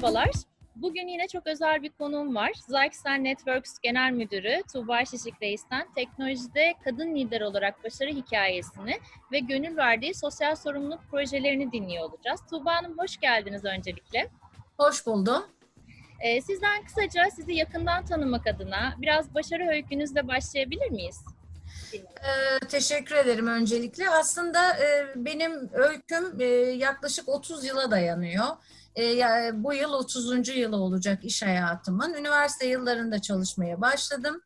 Merhabalar. Bugün yine çok özel bir konuğum var. Zyxel Networks Genel Müdürü Tuğba Şişik Reis'ten teknolojide kadın lider olarak başarı hikayesini ve gönül verdiği sosyal sorumluluk projelerini dinliyor olacağız. Tuğba Hanım hoş geldiniz öncelikle. Hoş buldum. Ee, sizden kısaca sizi yakından tanımak adına biraz başarı öykünüzle başlayabilir miyiz? Ee, teşekkür ederim öncelikle. Aslında e, benim öyküm e, yaklaşık 30 yıla dayanıyor. E, bu yıl 30. yılı olacak iş hayatımın. Üniversite yıllarında çalışmaya başladım.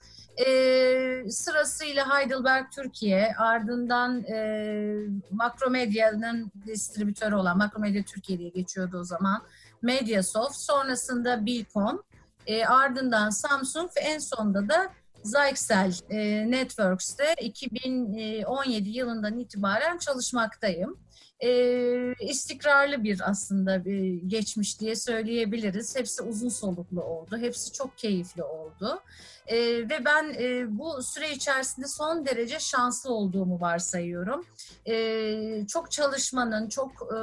E, sırasıyla Heidelberg Türkiye, ardından e, Makromedya'nın distribütörü olan Makromedya Türkiye diye geçiyordu o zaman. Mediasoft, sonrasında Bilcom, e, ardından Samsung ve en sonunda da Zyxel e, Networks'te 2017 yılından itibaren çalışmaktayım. E, istikrarlı bir aslında bir geçmiş diye söyleyebiliriz. Hepsi uzun soluklu oldu. Hepsi çok keyifli oldu. E, ve ben e, bu süre içerisinde son derece şanslı olduğumu varsayıyorum. E, çok çalışmanın, çok e,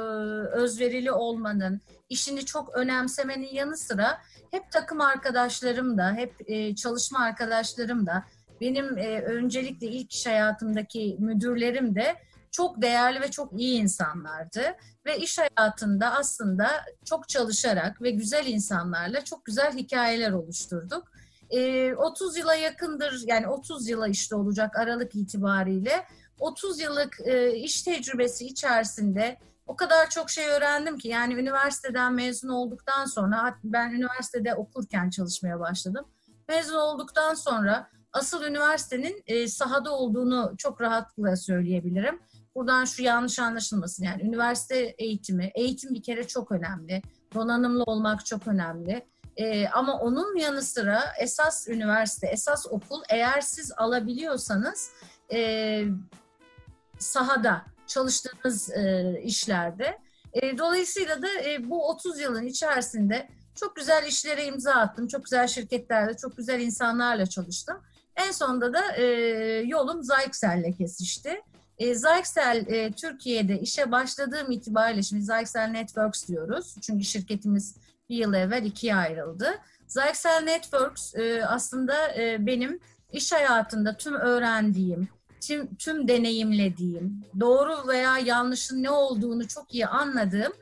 özverili olmanın, işini çok önemsemenin yanı sıra hep takım arkadaşlarım da, hep e, çalışma arkadaşlarım da, benim e, öncelikle ilk iş hayatımdaki müdürlerim de çok değerli ve çok iyi insanlardı. Ve iş hayatında aslında çok çalışarak ve güzel insanlarla çok güzel hikayeler oluşturduk. E, 30 yıla yakındır, yani 30 yıla işte olacak Aralık itibariyle 30 yıllık e, iş tecrübesi içerisinde o kadar çok şey öğrendim ki yani üniversiteden mezun olduktan sonra ben üniversitede okurken çalışmaya başladım. Mezun olduktan sonra asıl üniversitenin e, sahada olduğunu çok rahatlıkla söyleyebilirim. Buradan şu yanlış anlaşılmasın yani üniversite eğitimi, eğitim bir kere çok önemli. Donanımlı olmak çok önemli. E, ama onun yanı sıra esas üniversite, esas okul eğer siz alabiliyorsanız e, sahada çalıştığınız e, işlerde. E, dolayısıyla da e, bu 30 yılın içerisinde çok güzel işlere imza attım. Çok güzel şirketlerde, çok güzel insanlarla çalıştım. En sonunda da e, yolum Zyxel'le kesişti. E, Zyxel e, Türkiye'de işe başladığım itibariyle, şimdi Zyxel Networks diyoruz. Çünkü şirketimiz bir yıl evvel ikiye ayrıldı. Zyxel Networks e, aslında e, benim iş hayatında tüm öğrendiğim, tüm, tüm deneyimlediğim, doğru veya yanlışın ne olduğunu çok iyi anladığım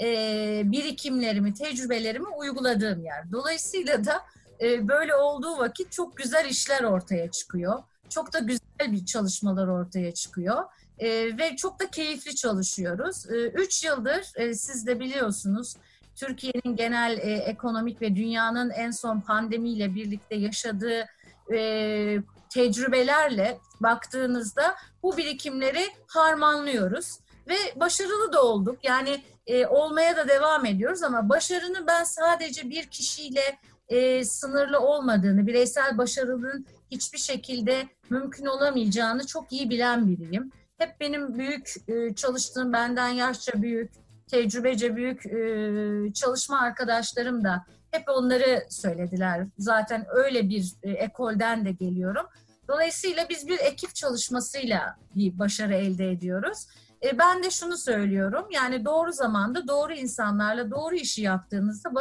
e, birikimlerimi, tecrübelerimi uyguladığım yer. Dolayısıyla da e, böyle olduğu vakit çok güzel işler ortaya çıkıyor. Çok da güzel bir çalışmalar ortaya çıkıyor. E, ve çok da keyifli çalışıyoruz. E, üç yıldır e, siz de biliyorsunuz Türkiye'nin genel e, ekonomik ve dünyanın en son pandemiyle birlikte yaşadığı e, tecrübelerle baktığınızda bu birikimleri harmanlıyoruz ve başarılı da olduk. Yani e, olmaya da devam ediyoruz ama başarının ben sadece bir kişiyle e, sınırlı olmadığını, bireysel başarının hiçbir şekilde mümkün olamayacağını çok iyi bilen biriyim. Hep benim büyük e, çalıştığım, benden yaşça büyük, tecrübece büyük e, çalışma arkadaşlarım da hep onları söylediler. Zaten öyle bir e, ekolden de geliyorum. Dolayısıyla biz bir ekip çalışmasıyla bir başarı elde ediyoruz. E, ben de şunu söylüyorum, yani doğru zamanda doğru insanlarla doğru işi yaptığınızda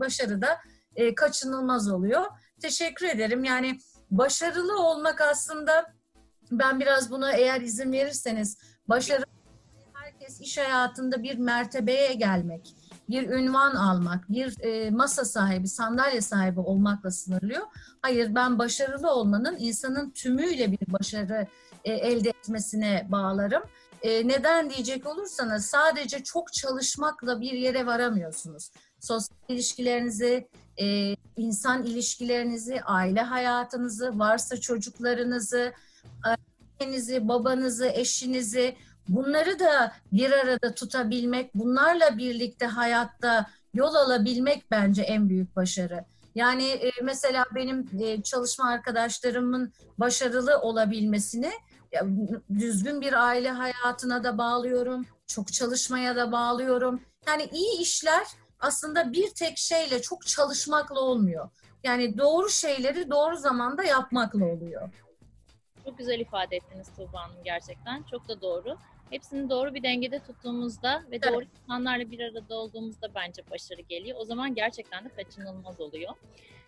başarı da e, kaçınılmaz oluyor. Teşekkür ederim. Yani başarılı olmak aslında ben biraz buna eğer izin verirseniz başarı herkes iş hayatında bir mertebeye gelmek, bir ünvan almak, bir e, masa sahibi, sandalye sahibi olmakla sınırlıyor. Hayır ben başarılı olmanın insanın tümüyle bir başarı e, elde etmesine bağlarım. E, neden diyecek olursanız sadece çok çalışmakla bir yere varamıyorsunuz. Sosyal ilişkilerinizi, e, insan ilişkilerinizi, aile hayatınızı, varsa çocuklarınızı, annenizi, babanızı, eşinizi bunları da bir arada tutabilmek, bunlarla birlikte hayatta yol alabilmek bence en büyük başarı. Yani e, mesela benim e, çalışma arkadaşlarımın başarılı olabilmesini düzgün bir aile hayatına da bağlıyorum, çok çalışmaya da bağlıyorum. Yani iyi işler aslında bir tek şeyle çok çalışmakla olmuyor. Yani doğru şeyleri doğru zamanda yapmakla oluyor. Çok güzel ifade ettiniz Tuğba Hanım gerçekten. Çok da doğru. Hepsini doğru bir dengede tuttuğumuzda ve doğru evet. insanlarla bir arada olduğumuzda bence başarı geliyor. O zaman gerçekten de kaçınılmaz oluyor.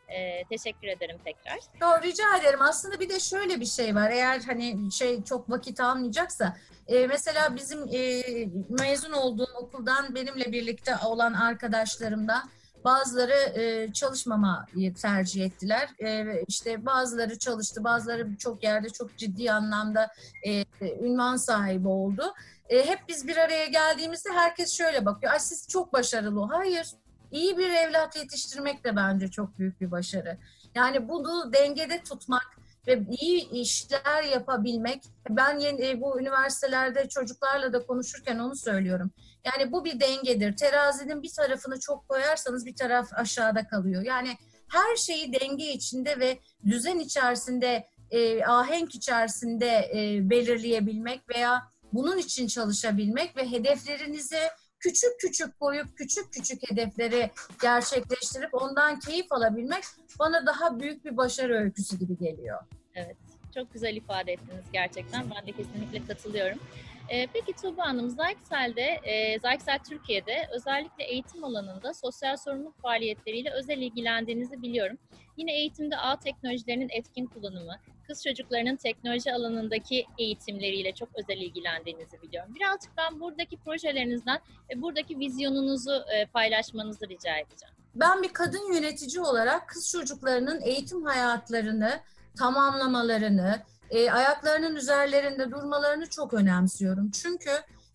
Ee, teşekkür ederim tekrar. Doğru, rica ederim. Aslında bir de şöyle bir şey var. Eğer hani şey çok vakit almayacaksa e, mesela bizim e, mezun olduğum okuldan benimle birlikte olan arkadaşlarımdan Bazıları e, çalışmamayı tercih ettiler. E, işte bazıları çalıştı, bazıları çok yerde çok ciddi anlamda e, ünvan sahibi oldu. E, hep biz bir araya geldiğimizde herkes şöyle bakıyor. Ay siz çok başarılı. Hayır, iyi bir evlat yetiştirmek de bence çok büyük bir başarı. Yani bunu dengede tutmak ve iyi işler yapabilmek. Ben yeni, e, bu üniversitelerde çocuklarla da konuşurken onu söylüyorum. Yani bu bir dengedir. Terazinin bir tarafını çok koyarsanız bir taraf aşağıda kalıyor. Yani her şeyi denge içinde ve düzen içerisinde, e, ahenk içerisinde e, belirleyebilmek veya bunun için çalışabilmek ve hedeflerinizi küçük küçük koyup küçük küçük hedefleri gerçekleştirip ondan keyif alabilmek bana daha büyük bir başarı öyküsü gibi geliyor. Evet, çok güzel ifade ettiniz gerçekten. Ben de kesinlikle katılıyorum. Ee, peki Tuğba Hanım, Zyxel'de, e, Zyxel Türkiye'de özellikle eğitim alanında sosyal sorumluluk faaliyetleriyle özel ilgilendiğinizi biliyorum. Yine eğitimde ağ teknolojilerinin etkin kullanımı, kız çocuklarının teknoloji alanındaki eğitimleriyle çok özel ilgilendiğinizi biliyorum. Birazcık ben buradaki projelerinizden ve buradaki vizyonunuzu e, paylaşmanızı rica edeceğim. Ben bir kadın yönetici olarak kız çocuklarının eğitim hayatlarını tamamlamalarını, e, ayaklarının üzerlerinde durmalarını çok önemsiyorum. Çünkü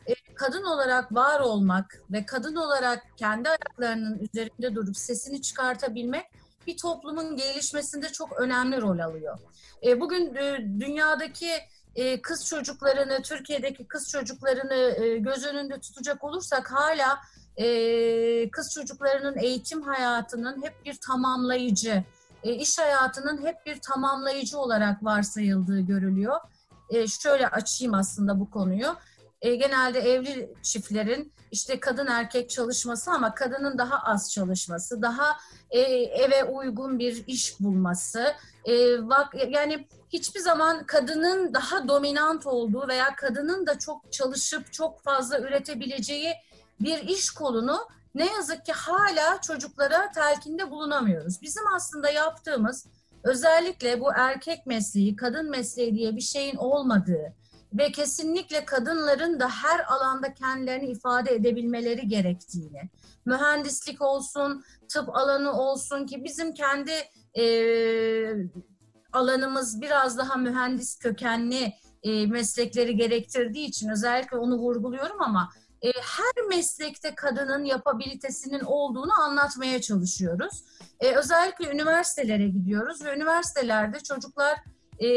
e, kadın olarak var olmak ve kadın olarak kendi ayaklarının üzerinde durup sesini çıkartabilmek bir toplumun gelişmesinde çok önemli rol alıyor. E, bugün e, dünyadaki e, kız çocuklarını, Türkiye'deki kız çocuklarını e, göz önünde tutacak olursak hala e, kız çocuklarının eğitim hayatının hep bir tamamlayıcı, e, iş hayatının hep bir tamamlayıcı olarak varsayıldığı görülüyor. E, şöyle açayım aslında bu konuyu. E, genelde evli çiftlerin işte kadın erkek çalışması ama kadının daha az çalışması, daha e, eve uygun bir iş bulması, e, bak yani hiçbir zaman kadının daha dominant olduğu veya kadının da çok çalışıp çok fazla üretebileceği bir iş kolunu ne yazık ki hala çocuklara telkinde bulunamıyoruz. Bizim aslında yaptığımız özellikle bu erkek mesleği, kadın mesleği diye bir şeyin olmadığı ve kesinlikle kadınların da her alanda kendilerini ifade edebilmeleri gerektiğini, mühendislik olsun, tıp alanı olsun ki bizim kendi e, alanımız biraz daha mühendis kökenli e, meslekleri gerektirdiği için özellikle onu vurguluyorum ama e, her meslekte kadının yapabilitesinin olduğunu anlatmaya çalışıyoruz. E, özellikle üniversitelere gidiyoruz ve üniversitelerde çocuklar e,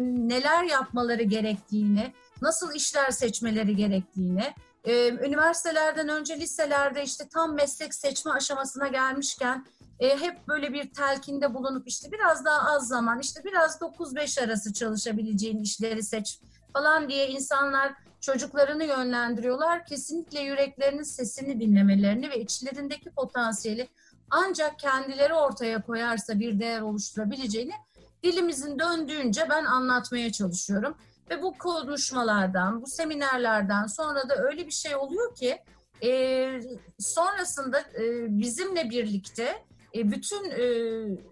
neler yapmaları gerektiğini, nasıl işler seçmeleri gerektiğini, e, üniversitelerden önce liselerde işte tam meslek seçme aşamasına gelmişken e, hep böyle bir telkinde bulunup işte biraz daha az zaman, işte biraz 9-5 arası çalışabileceğin işleri seç falan diye insanlar çocuklarını yönlendiriyorlar. Kesinlikle yüreklerinin sesini dinlemelerini ve içlerindeki potansiyeli ancak kendileri ortaya koyarsa bir değer oluşturabileceğini dilimizin döndüğünce ben anlatmaya çalışıyorum. Ve bu konuşmalardan, bu seminerlerden sonra da öyle bir şey oluyor ki e, sonrasında e, bizimle birlikte e, bütün e,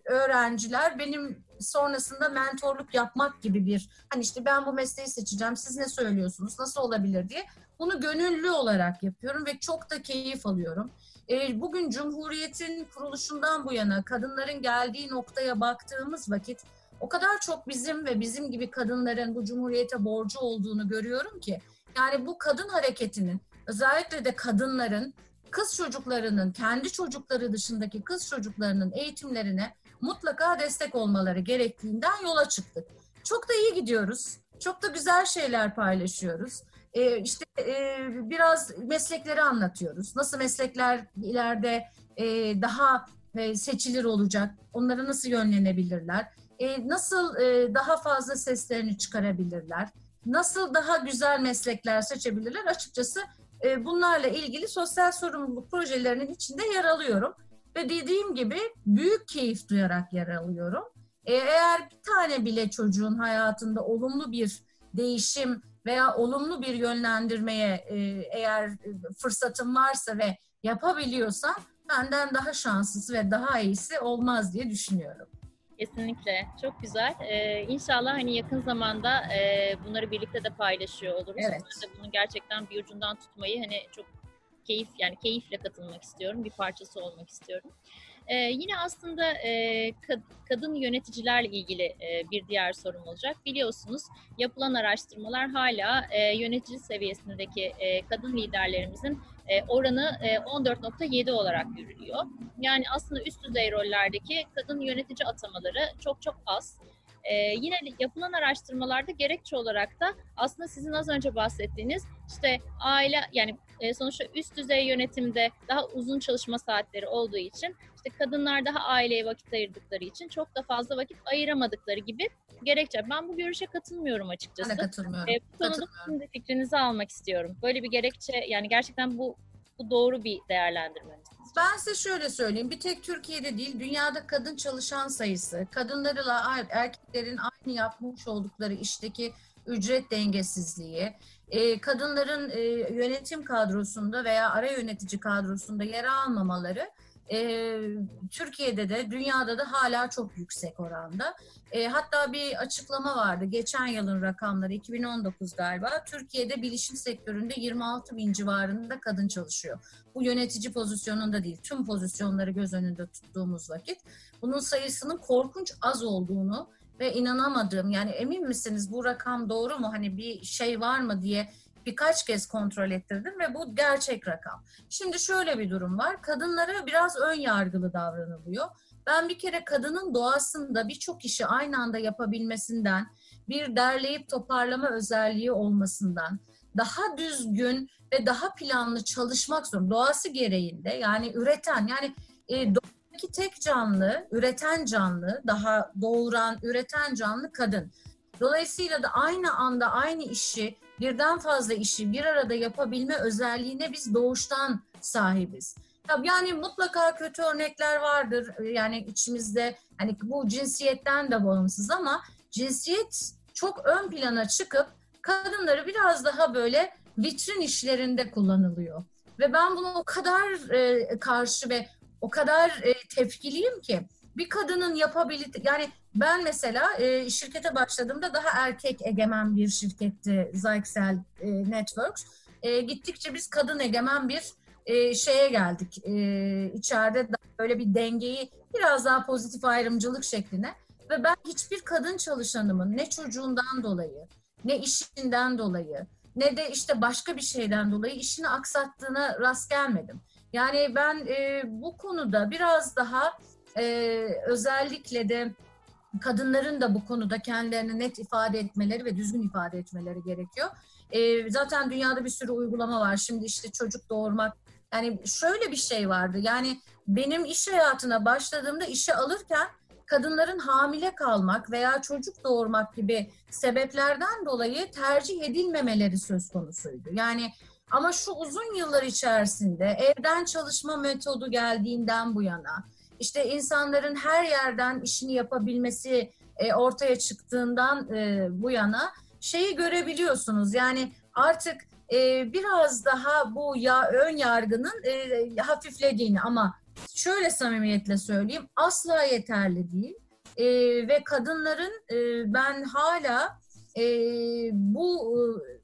öğrenciler benim sonrasında mentorluk yapmak gibi bir hani işte ben bu mesleği seçeceğim siz ne söylüyorsunuz nasıl olabilir diye bunu gönüllü olarak yapıyorum ve çok da keyif alıyorum. E, bugün Cumhuriyet'in kuruluşundan bu yana kadınların geldiği noktaya baktığımız vakit o kadar çok bizim ve bizim gibi kadınların bu Cumhuriyet'e borcu olduğunu görüyorum ki yani bu kadın hareketinin özellikle de kadınların kız çocuklarının kendi çocukları dışındaki kız çocuklarının eğitimlerine mutlaka destek olmaları gerektiğinden yola çıktık. Çok da iyi gidiyoruz. Çok da güzel şeyler paylaşıyoruz. Ee, işte e, biraz meslekleri anlatıyoruz. Nasıl meslekler ileride e, daha e, seçilir olacak? Onlara nasıl yönlenebilirler? E, nasıl e, daha fazla seslerini çıkarabilirler? Nasıl daha güzel meslekler seçebilirler? Açıkçası e, bunlarla ilgili sosyal sorumluluk projelerinin içinde yer alıyorum. Ve dediğim gibi büyük keyif duyarak yer alıyorum. E, eğer bir tane bile çocuğun hayatında olumlu bir değişim veya olumlu bir yönlendirmeye e, eğer fırsatım varsa ve yapabiliyorsam benden daha şanslısı ve daha iyisi olmaz diye düşünüyorum. Kesinlikle. Çok güzel. Ee, inşallah hani yakın zamanda e, bunları birlikte de paylaşıyor oluruz. Evet. Ben de bunu gerçekten bir ucundan tutmayı hani çok keyif yani keyifle katılmak istiyorum. Bir parçası olmak istiyorum. Ee, yine aslında e, kad- kadın yöneticilerle ilgili e, bir diğer sorum olacak. Biliyorsunuz yapılan araştırmalar hala e, yönetici seviyesindeki e, kadın liderlerimizin e, oranı e, 14.7 olarak görülüyor. Yani aslında üst düzey rollerdeki kadın yönetici atamaları çok çok az. Ee, yine yapılan araştırmalarda gerekçe olarak da aslında sizin az önce bahsettiğiniz işte aile yani e, sonuçta üst düzey yönetimde daha uzun çalışma saatleri olduğu için işte kadınlar daha aileye vakit ayırdıkları için çok da fazla vakit ayıramadıkları gibi gerekçe. Ben bu görüşe katılmıyorum açıkçası. Ben de katılmıyorum. E, bu konuda sizin de fikrinizi almak istiyorum. Böyle bir gerekçe yani gerçekten bu bu doğru bir değerlendirme? Ben size şöyle söyleyeyim. Bir tek Türkiye'de değil, dünyada kadın çalışan sayısı, kadınlarla erkeklerin aynı yapmış oldukları işteki ücret dengesizliği, e, kadınların e, yönetim kadrosunda veya ara yönetici kadrosunda yer almamaları e, Türkiye'de de dünyada da hala çok yüksek oranda. E, hatta bir açıklama vardı geçen yılın rakamları 2019 galiba. Türkiye'de bilişim sektöründe 26 bin civarında kadın çalışıyor. Bu yönetici pozisyonunda değil tüm pozisyonları göz önünde tuttuğumuz vakit bunun sayısının korkunç az olduğunu ve inanamadığım yani emin misiniz bu rakam doğru mu hani bir şey var mı diye birkaç kez kontrol ettirdim ve bu gerçek rakam. Şimdi şöyle bir durum var. Kadınlara biraz ön yargılı davranılıyor. Ben bir kere kadının doğasında birçok işi aynı anda yapabilmesinden, bir derleyip toparlama özelliği olmasından, daha düzgün ve daha planlı çalışmak zorunda. Doğası gereğinde yani üreten yani e, doğadaki tek canlı, üreten canlı, daha doğuran, üreten canlı kadın. Dolayısıyla da aynı anda aynı işi birden fazla işi bir arada yapabilme özelliğine biz doğuştan sahibiz. Yani mutlaka kötü örnekler vardır yani içimizde hani bu cinsiyetten de bağımsız ama cinsiyet çok ön plana çıkıp kadınları biraz daha böyle vitrin işlerinde kullanılıyor. Ve ben buna o kadar e, karşı ve o kadar e, tepkiliyim ki bir kadının yapabildiği yani ben mesela e, şirkete başladığımda daha erkek egemen bir şirketti Zyxel e, Networks. E, gittikçe biz kadın egemen bir e, şeye geldik. E, içeride böyle bir dengeyi biraz daha pozitif ayrımcılık şekline ve ben hiçbir kadın çalışanımın ne çocuğundan dolayı ne işinden dolayı ne de işte başka bir şeyden dolayı işini aksattığına rast gelmedim. Yani ben e, bu konuda biraz daha e, özellikle de kadınların da bu konuda kendilerini net ifade etmeleri ve düzgün ifade etmeleri gerekiyor. E, zaten dünyada bir sürü uygulama var. Şimdi işte çocuk doğurmak. Yani şöyle bir şey vardı. Yani benim iş hayatına başladığımda işe alırken kadınların hamile kalmak veya çocuk doğurmak gibi sebeplerden dolayı tercih edilmemeleri söz konusuydu. Yani ama şu uzun yıllar içerisinde evden çalışma metodu geldiğinden bu yana işte insanların her yerden işini yapabilmesi e, ortaya çıktığından e, bu yana şeyi görebiliyorsunuz. Yani artık e, biraz daha bu ya ön yargının e, hafiflediğini ama şöyle samimiyetle söyleyeyim asla yeterli değil. E, ve kadınların e, ben hala e, bu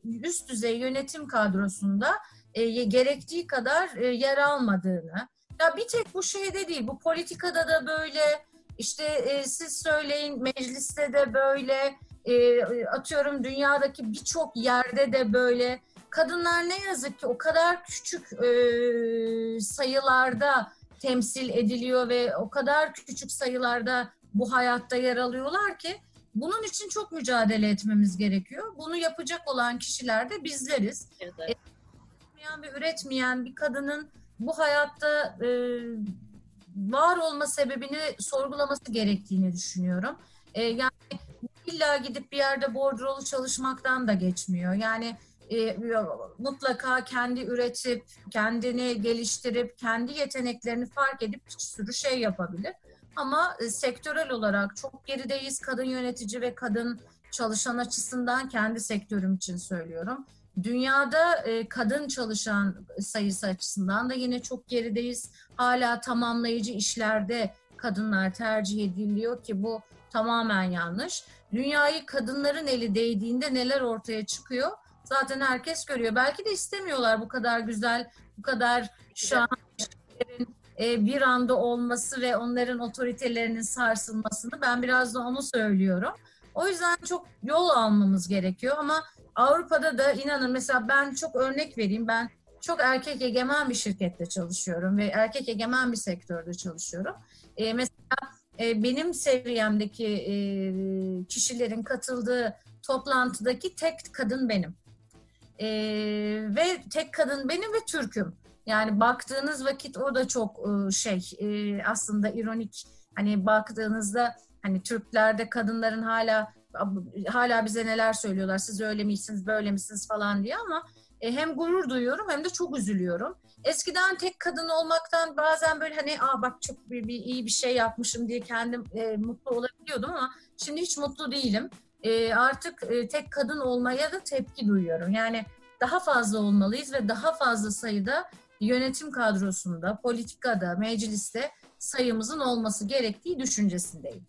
e, üst düzey yönetim kadrosunda e, gerektiği kadar e, yer almadığını, ya bir tek bu şeyde değil, bu politikada da böyle, işte e, siz söyleyin mecliste de böyle, e, atıyorum dünyadaki birçok yerde de böyle. Kadınlar ne yazık ki o kadar küçük e, sayılarda temsil ediliyor ve o kadar küçük sayılarda bu hayatta yer alıyorlar ki bunun için çok mücadele etmemiz gerekiyor. Bunu yapacak olan kişiler de bizleriz. Evet. Üretmeyen ve üretmeyen bir kadının bu hayatta e, var olma sebebini sorgulaması gerektiğini düşünüyorum. E, yani illa gidip bir yerde bordrolu çalışmaktan da geçmiyor. Yani e, mutlaka kendi üretip, kendini geliştirip, kendi yeteneklerini fark edip bir sürü şey yapabilir. Ama e, sektörel olarak çok gerideyiz kadın yönetici ve kadın çalışan açısından kendi sektörüm için söylüyorum. Dünyada e, kadın çalışan sayısı açısından da yine çok gerideyiz. Hala tamamlayıcı işlerde kadınlar tercih ediliyor ki bu tamamen yanlış. Dünyayı kadınların eli değdiğinde neler ortaya çıkıyor? Zaten herkes görüyor. Belki de istemiyorlar bu kadar güzel, bu kadar şu an e, bir anda olması ve onların otoritelerinin sarsılmasını ben biraz da onu söylüyorum. O yüzden çok yol almamız gerekiyor ama Avrupa'da da inanın mesela ben çok örnek vereyim. Ben çok erkek egemen bir şirkette çalışıyorum ve erkek egemen bir sektörde çalışıyorum. E, mesela e, benim seviyemdeki e, kişilerin katıldığı toplantıdaki tek kadın benim. E, ve tek kadın benim ve Türk'üm. Yani baktığınız vakit o da çok e, şey e, aslında ironik. Hani baktığınızda hani Türklerde kadınların hala hala bize neler söylüyorlar. Siz öyle misiniz, böyle misiniz falan diye ama e, hem gurur duyuyorum hem de çok üzülüyorum. Eskiden tek kadın olmaktan bazen böyle hani aa bak çok bir, bir iyi bir şey yapmışım diye kendim e, mutlu olabiliyordum ama şimdi hiç mutlu değilim. E, artık e, tek kadın olmaya da tepki duyuyorum. Yani daha fazla olmalıyız ve daha fazla sayıda yönetim kadrosunda, politikada, mecliste sayımızın olması gerektiği düşüncesindeyim.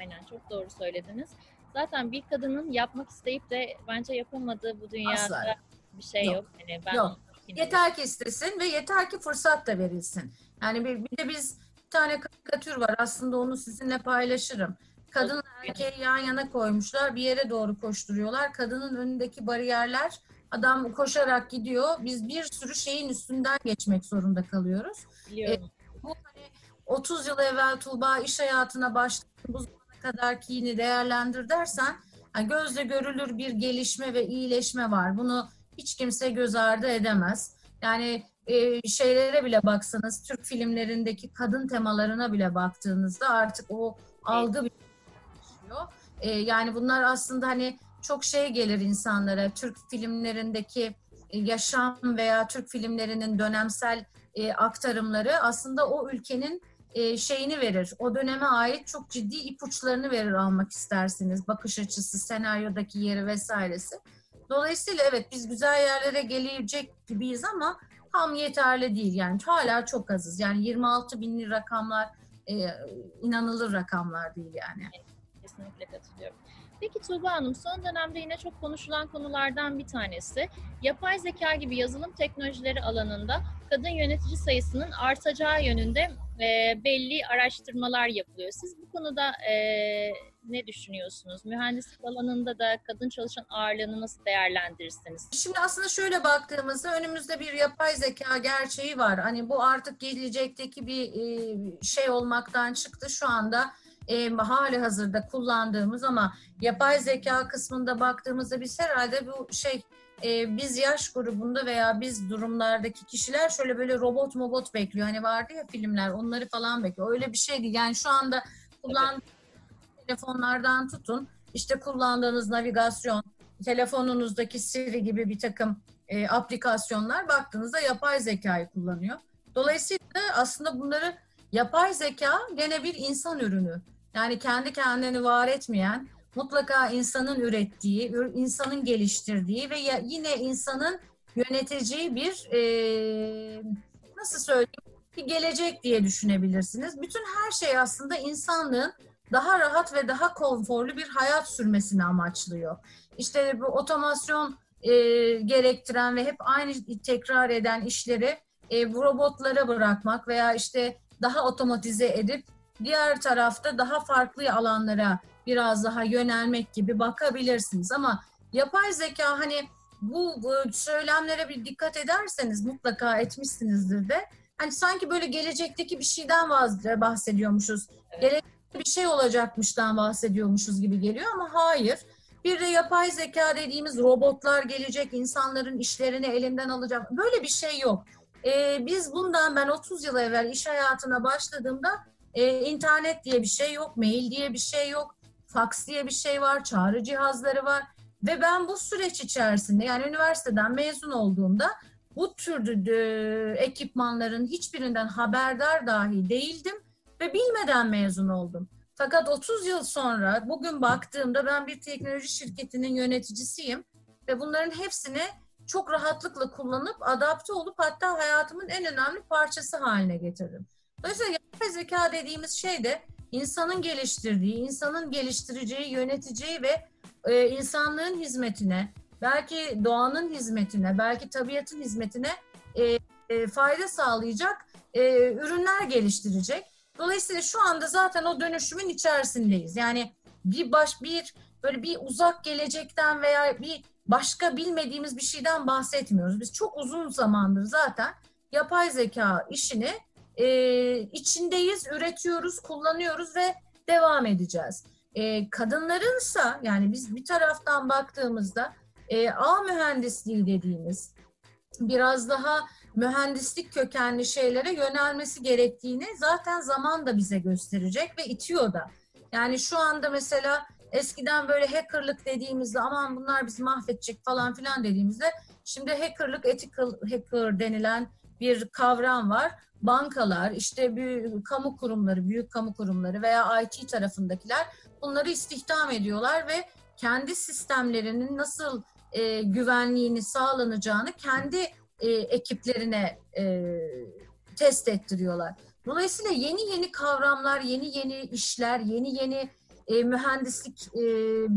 Aynen çok doğru söylediniz. Zaten bir kadının yapmak isteyip de bence yapamadığı bu dünyada Asla. bir şey yok. yok. Yani ben yok. Yeter ki istesin ve yeter ki fırsat da verilsin. Yani bir, bir de biz bir tane karikatür var aslında onu sizinle paylaşırım. Kadın erkeği yan yana koymuşlar bir yere doğru koşturuyorlar. Kadının önündeki bariyerler adam koşarak gidiyor. Biz bir sürü şeyin üstünden geçmek zorunda kalıyoruz. Biliyorum. E, bu hani 30 yıl evvel Tuğba iş hayatına başladı. Bu kadar ki yine değerlendir dersen yani gözle görülür bir gelişme ve iyileşme var. Bunu hiç kimse göz ardı edemez. Yani e, şeylere bile baksanız, Türk filmlerindeki kadın temalarına bile baktığınızda artık o algı bir e, yani bunlar aslında hani çok şey gelir insanlara. Türk filmlerindeki yaşam veya Türk filmlerinin dönemsel e, aktarımları aslında o ülkenin e, şeyini verir. O döneme ait çok ciddi ipuçlarını verir almak isterseniz. Bakış açısı, senaryodaki yeri vesairesi. Dolayısıyla evet biz güzel yerlere gelecek gibiyiz ama tam yeterli değil. Yani hala çok azız. Yani 26 binli rakamlar e, inanılır rakamlar değil yani. Kesinlikle katılıyorum. Peki Tuğba Hanım son dönemde yine çok konuşulan konulardan bir tanesi yapay zeka gibi yazılım teknolojileri alanında kadın yönetici sayısının artacağı yönünde e, belli araştırmalar yapılıyor. Siz bu konuda e, ne düşünüyorsunuz? Mühendislik alanında da kadın çalışan ağırlığını nasıl değerlendirirsiniz? Şimdi aslında şöyle baktığımızda önümüzde bir yapay zeka gerçeği var. Hani bu artık gelecekteki bir e, şey olmaktan çıktı. Şu anda e, hali hazırda kullandığımız ama yapay zeka kısmında baktığımızda biz herhalde bu şey e, biz yaş grubunda veya biz durumlardaki kişiler şöyle böyle robot mobot bekliyor. Hani vardı ya filmler onları falan bekliyor. Öyle bir şeydi. Yani şu anda kullandığınız evet. telefonlardan tutun işte kullandığınız navigasyon, telefonunuzdaki Siri gibi bir takım e, aplikasyonlar baktığınızda yapay zekayı kullanıyor. Dolayısıyla aslında bunları yapay zeka gene bir insan ürünü. Yani kendi kendini var etmeyen, mutlaka insanın ürettiği, insanın geliştirdiği ve yine insanın yöneteceği bir e, nasıl söyleyeyim bir gelecek diye düşünebilirsiniz. Bütün her şey aslında insanlığın daha rahat ve daha konforlu bir hayat sürmesini amaçlıyor. İşte bu otomasyon e, gerektiren ve hep aynı tekrar eden işleri e, bu robotlara bırakmak veya işte daha otomatize edip diğer tarafta daha farklı alanlara biraz daha yönelmek gibi bakabilirsiniz. Ama yapay zeka hani bu, bu söylemlere bir dikkat ederseniz mutlaka etmişsinizdir de hani sanki böyle gelecekteki bir şeyden bahsediyormuşuz. Evet. Gelecekte bir şey olacakmıştan bahsediyormuşuz gibi geliyor ama hayır. Bir de yapay zeka dediğimiz robotlar gelecek, insanların işlerini elinden alacak. Böyle bir şey yok. Ee, biz bundan ben 30 yıl evvel iş hayatına başladığımda e, internet diye bir şey yok, mail diye bir şey yok, fax diye bir şey var, çağrı cihazları var. Ve ben bu süreç içerisinde yani üniversiteden mezun olduğumda bu tür e, ekipmanların hiçbirinden haberdar dahi değildim ve bilmeden mezun oldum. Fakat 30 yıl sonra bugün baktığımda ben bir teknoloji şirketinin yöneticisiyim ve bunların hepsini çok rahatlıkla kullanıp adapte olup hatta hayatımın en önemli parçası haline getirdim. Dolayısıyla yapay zeka dediğimiz şey de insanın geliştirdiği, insanın geliştireceği, yöneteceği ve e, insanlığın hizmetine, belki doğanın hizmetine, belki tabiatın hizmetine e, e, fayda sağlayacak e, ürünler geliştirecek. Dolayısıyla şu anda zaten o dönüşümün içerisindeyiz. Yani bir baş bir böyle bir uzak gelecekten veya bir başka bilmediğimiz bir şeyden bahsetmiyoruz. Biz çok uzun zamandır zaten yapay zeka işini e, içindeyiz, üretiyoruz, kullanıyoruz ve devam edeceğiz. E, kadınlarınsa yani biz bir taraftan baktığımızda e, A mühendisliği dediğimiz biraz daha mühendislik kökenli şeylere yönelmesi gerektiğini zaten zaman da bize gösterecek ve itiyor da. Yani şu anda mesela eskiden böyle hackerlık dediğimizde aman bunlar bizi mahvedecek falan filan dediğimizde şimdi hackerlık, ethical hacker denilen bir kavram var. Bankalar, işte büyük kamu kurumları, büyük kamu kurumları veya IT tarafındakiler bunları istihdam ediyorlar ve kendi sistemlerinin nasıl e, güvenliğini sağlanacağını kendi e, ekiplerine e, test ettiriyorlar. Dolayısıyla yeni yeni kavramlar, yeni yeni işler, yeni yeni e, mühendislik e,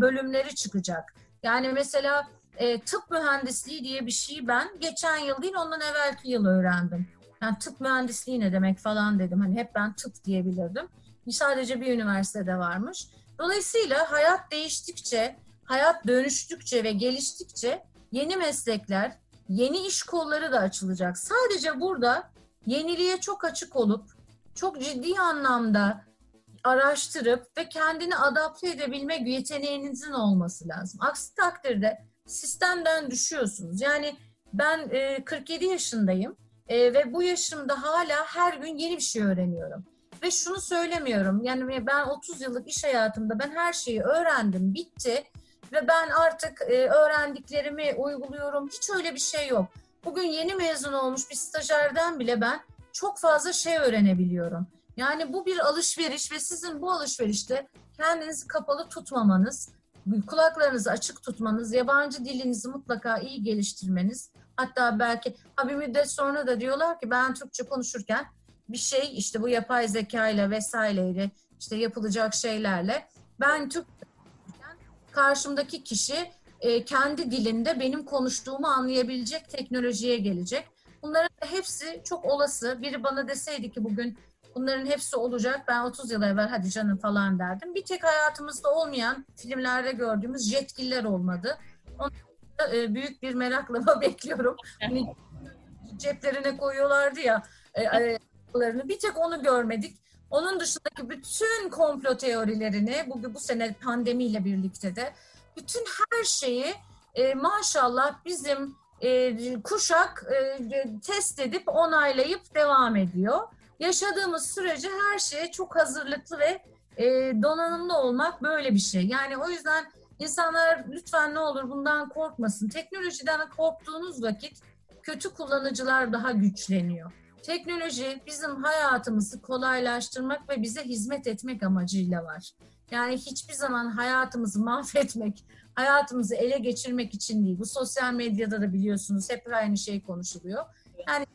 bölümleri çıkacak. Yani mesela e, tıp mühendisliği diye bir şeyi ben geçen yıl değil ondan evvelki yıl öğrendim. Yani tıp mühendisliği ne demek falan dedim. Hani hep ben tıp diyebilirdim. Sadece bir üniversitede varmış. Dolayısıyla hayat değiştikçe, hayat dönüştükçe ve geliştikçe yeni meslekler, yeni iş kolları da açılacak. Sadece burada yeniliğe çok açık olup çok ciddi anlamda araştırıp ve kendini adapte edebilme yeteneğinizin olması lazım. Aksi takdirde sistemden düşüyorsunuz. Yani ben e, 47 yaşındayım e, ve bu yaşımda hala her gün yeni bir şey öğreniyorum. Ve şunu söylemiyorum. Yani ben 30 yıllık iş hayatımda ben her şeyi öğrendim, bitti ve ben artık e, öğrendiklerimi uyguluyorum. Hiç öyle bir şey yok. Bugün yeni mezun olmuş bir stajyerden bile ben çok fazla şey öğrenebiliyorum. Yani bu bir alışveriş ve sizin bu alışverişte kendinizi kapalı tutmamanız, kulaklarınızı açık tutmanız, yabancı dilinizi mutlaka iyi geliştirmeniz. Hatta belki ha bir müddet sonra da diyorlar ki ben Türkçe konuşurken bir şey işte bu yapay zeka ile vesaireyle işte yapılacak şeylerle ben Türk karşımdaki kişi e, kendi dilinde benim konuştuğumu anlayabilecek teknolojiye gelecek. Bunların hepsi çok olası. Biri bana deseydi ki bugün bunların hepsi olacak. Ben 30 yıl evvel hadi canım falan derdim. Bir tek hayatımızda olmayan filmlerde gördüğümüz jetgiller olmadı. Onu e, büyük bir merakla bekliyorum. Hani ceplerine koyuyorlardı ya e, e, bir tek onu görmedik. Onun dışındaki bütün komplo teorilerini bugün bu sene pandemiyle birlikte de bütün her şeyi e, maşallah bizim e, kuşak e, test edip onaylayıp devam ediyor. Yaşadığımız sürece her şeye çok hazırlıklı ve e, donanımlı olmak böyle bir şey. Yani o yüzden insanlar lütfen ne olur bundan korkmasın. Teknolojiden korktuğunuz vakit kötü kullanıcılar daha güçleniyor. Teknoloji bizim hayatımızı kolaylaştırmak ve bize hizmet etmek amacıyla var. Yani hiçbir zaman hayatımızı mahvetmek, hayatımızı ele geçirmek için değil. Bu sosyal medyada da biliyorsunuz hep aynı şey konuşuluyor. Yani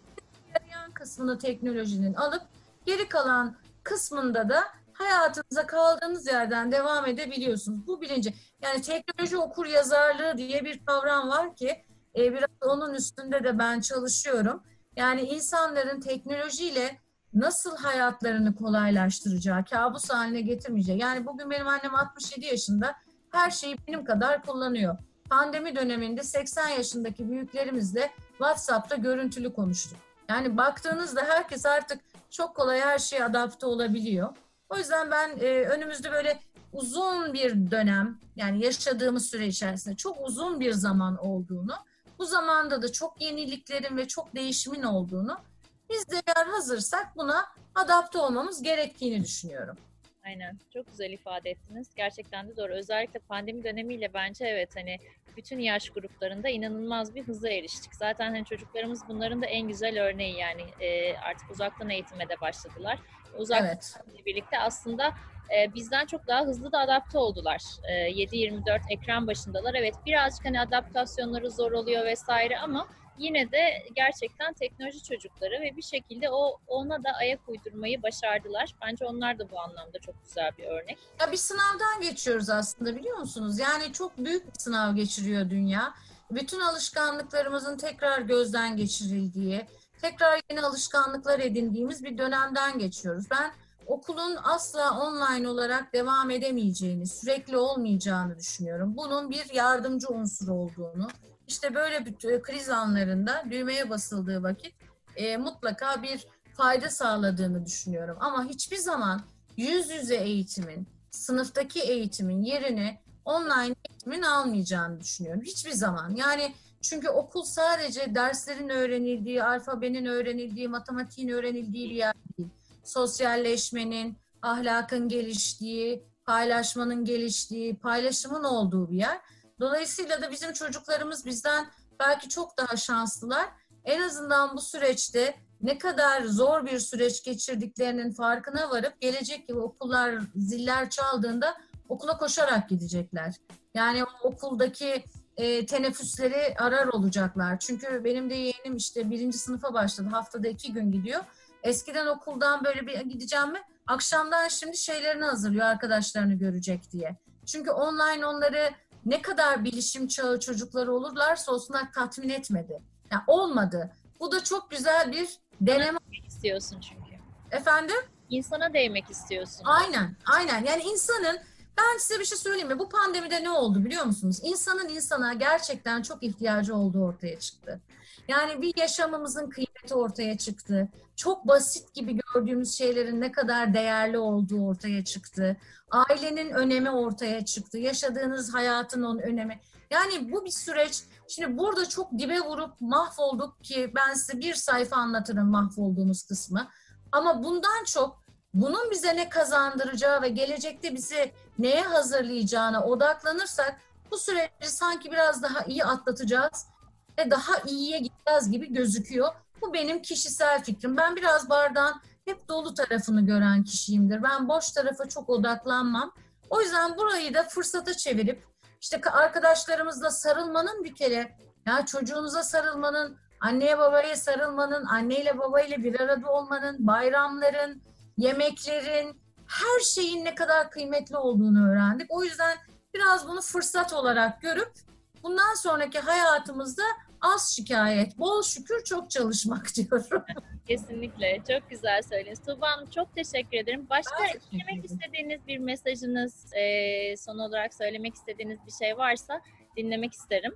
kısmını teknolojinin alıp geri kalan kısmında da hayatınıza kaldığınız yerden devam edebiliyorsunuz. Bu bilinci. Yani teknoloji okur yazarlığı diye bir kavram var ki e, biraz onun üstünde de ben çalışıyorum. Yani insanların teknolojiyle nasıl hayatlarını kolaylaştıracağı, kabus haline getirmeyeceği. Yani bugün benim annem 67 yaşında her şeyi benim kadar kullanıyor. Pandemi döneminde 80 yaşındaki büyüklerimizle WhatsApp'ta görüntülü konuştuk. Yani baktığınızda herkes artık çok kolay her şeye adapte olabiliyor. O yüzden ben e, önümüzde böyle uzun bir dönem yani yaşadığımız süre içerisinde çok uzun bir zaman olduğunu, bu zamanda da çok yeniliklerin ve çok değişimin olduğunu biz de eğer hazırsak buna adapte olmamız gerektiğini düşünüyorum. Aynen. Çok güzel ifade ettiniz. Gerçekten de doğru. Özellikle pandemi dönemiyle bence evet hani bütün yaş gruplarında inanılmaz bir hıza eriştik. Zaten hani çocuklarımız bunların da en güzel örneği yani e, artık uzaktan eğitime de başladılar. Uzaktan Evet. birlikte aslında e, bizden çok daha hızlı da adapte oldular. E, 7-24 ekran başındalar. Evet birazcık hani adaptasyonları zor oluyor vesaire ama yine de gerçekten teknoloji çocukları ve bir şekilde o ona da ayak uydurmayı başardılar. Bence onlar da bu anlamda çok güzel bir örnek. Ya bir sınavdan geçiyoruz aslında biliyor musunuz? Yani çok büyük bir sınav geçiriyor dünya. Bütün alışkanlıklarımızın tekrar gözden geçirildiği, tekrar yeni alışkanlıklar edindiğimiz bir dönemden geçiyoruz. Ben okulun asla online olarak devam edemeyeceğini, sürekli olmayacağını düşünüyorum. Bunun bir yardımcı unsur olduğunu, işte böyle bir kriz anlarında düğmeye basıldığı vakit e, mutlaka bir fayda sağladığını düşünüyorum. Ama hiçbir zaman yüz yüze eğitimin, sınıftaki eğitimin yerini online eğitimin almayacağını düşünüyorum. Hiçbir zaman. Yani çünkü okul sadece derslerin öğrenildiği, alfabenin öğrenildiği, matematiğin öğrenildiği bir yer değil. Sosyalleşmenin, ahlakın geliştiği, paylaşmanın geliştiği, paylaşımın olduğu bir yer. Dolayısıyla da bizim çocuklarımız bizden belki çok daha şanslılar. En azından bu süreçte ne kadar zor bir süreç geçirdiklerinin farkına varıp gelecek gibi okullar ziller çaldığında okula koşarak gidecekler. Yani okuldaki e, teneffüsleri arar olacaklar. Çünkü benim de yeğenim işte birinci sınıfa başladı. Haftada iki gün gidiyor. Eskiden okuldan böyle bir gideceğim mi? Akşamdan şimdi şeylerini hazırlıyor arkadaşlarını görecek diye. Çünkü online onları ne kadar bilişim çağı çocukları olurlarsa olsunlar tatmin etmedi. Yani olmadı. Bu da çok güzel bir deneme. İstiyorsun çünkü. Efendim? İnsana değmek istiyorsun. Aynen, aynen. Yani insanın ben size bir şey söyleyeyim mi? Bu pandemide ne oldu biliyor musunuz? İnsanın insana gerçekten çok ihtiyacı olduğu ortaya çıktı. Yani bir yaşamımızın kıymeti ortaya çıktı. Çok basit gibi gördüğümüz şeylerin ne kadar değerli olduğu ortaya çıktı. Ailenin önemi ortaya çıktı. Yaşadığınız hayatın onun önemi. Yani bu bir süreç. Şimdi burada çok dibe vurup mahvolduk ki ben size bir sayfa anlatırım mahvolduğumuz kısmı. Ama bundan çok bunun bize ne kazandıracağı ve gelecekte bizi neye hazırlayacağına odaklanırsak bu süreci sanki biraz daha iyi atlatacağız ve daha iyiye gideceğiz gibi gözüküyor. Bu benim kişisel fikrim. Ben biraz bardağın hep dolu tarafını gören kişiyimdir. Ben boş tarafa çok odaklanmam. O yüzden burayı da fırsata çevirip işte arkadaşlarımızla sarılmanın bir kere ya çocuğunuza sarılmanın, anneye babaya sarılmanın, anneyle babayla bir arada olmanın, bayramların, yemeklerin, her şeyin ne kadar kıymetli olduğunu öğrendik. O yüzden biraz bunu fırsat olarak görüp bundan sonraki hayatımızda az şikayet, bol şükür çok çalışmak diyorum. Kesinlikle. Çok güzel söylediniz. Tuğba Hanım çok teşekkür ederim. Başka eklemek istediğiniz bir mesajınız, e, son olarak söylemek istediğiniz bir şey varsa dinlemek isterim.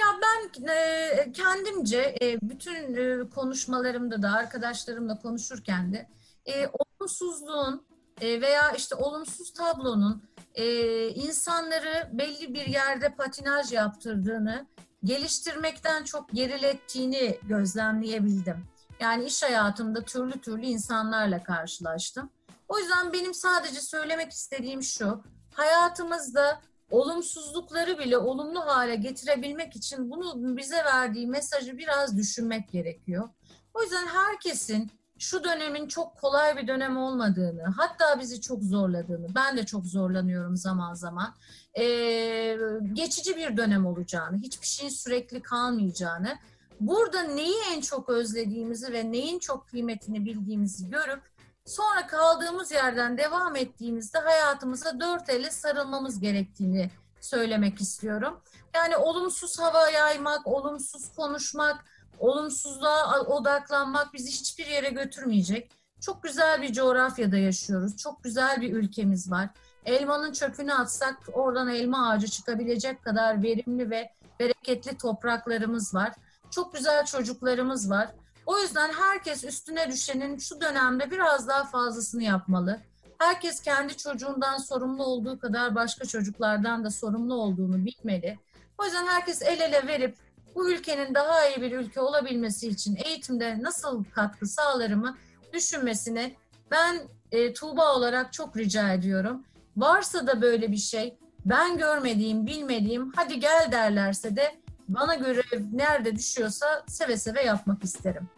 Ya ben e, kendimce e, bütün e, konuşmalarımda da arkadaşlarımla konuşurken de e, olumsuzluğun e, veya işte olumsuz tablonun e, insanları belli bir yerde patinaj yaptırdığını, geliştirmekten çok gerilettiğini gözlemleyebildim. Yani iş hayatımda türlü türlü insanlarla karşılaştım. O yüzden benim sadece söylemek istediğim şu, hayatımızda olumsuzlukları bile olumlu hale getirebilmek için bunu bize verdiği mesajı biraz düşünmek gerekiyor. O yüzden herkesin şu dönemin çok kolay bir dönem olmadığını, hatta bizi çok zorladığını, ben de çok zorlanıyorum zaman zaman, ee, geçici bir dönem olacağını, hiçbir şeyin sürekli kalmayacağını, burada neyi en çok özlediğimizi ve neyin çok kıymetini bildiğimizi görüp sonra kaldığımız yerden devam ettiğimizde hayatımıza dört elle sarılmamız gerektiğini söylemek istiyorum. Yani olumsuz hava yaymak, olumsuz konuşmak, olumsuzluğa odaklanmak bizi hiçbir yere götürmeyecek. Çok güzel bir coğrafyada yaşıyoruz. Çok güzel bir ülkemiz var. Elmanın çöpünü atsak oradan elma ağacı çıkabilecek kadar verimli ve bereketli topraklarımız var. Çok güzel çocuklarımız var. O yüzden herkes üstüne düşenin şu dönemde biraz daha fazlasını yapmalı. Herkes kendi çocuğundan sorumlu olduğu kadar başka çocuklardan da sorumlu olduğunu bilmeli. O yüzden herkes el ele verip bu ülkenin daha iyi bir ülke olabilmesi için eğitimde nasıl katkı sağlarımı düşünmesini ben e, Tuğba olarak çok rica ediyorum. Varsa da böyle bir şey ben görmediğim, bilmediğim hadi gel derlerse de bana görev nerede düşüyorsa seve seve yapmak isterim.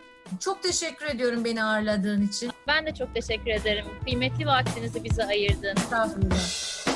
Çok teşekkür ediyorum beni ağırladığın için. Ben de çok teşekkür ederim. Kıymetli vaktinizi bize ayırdın. Estağfurullah.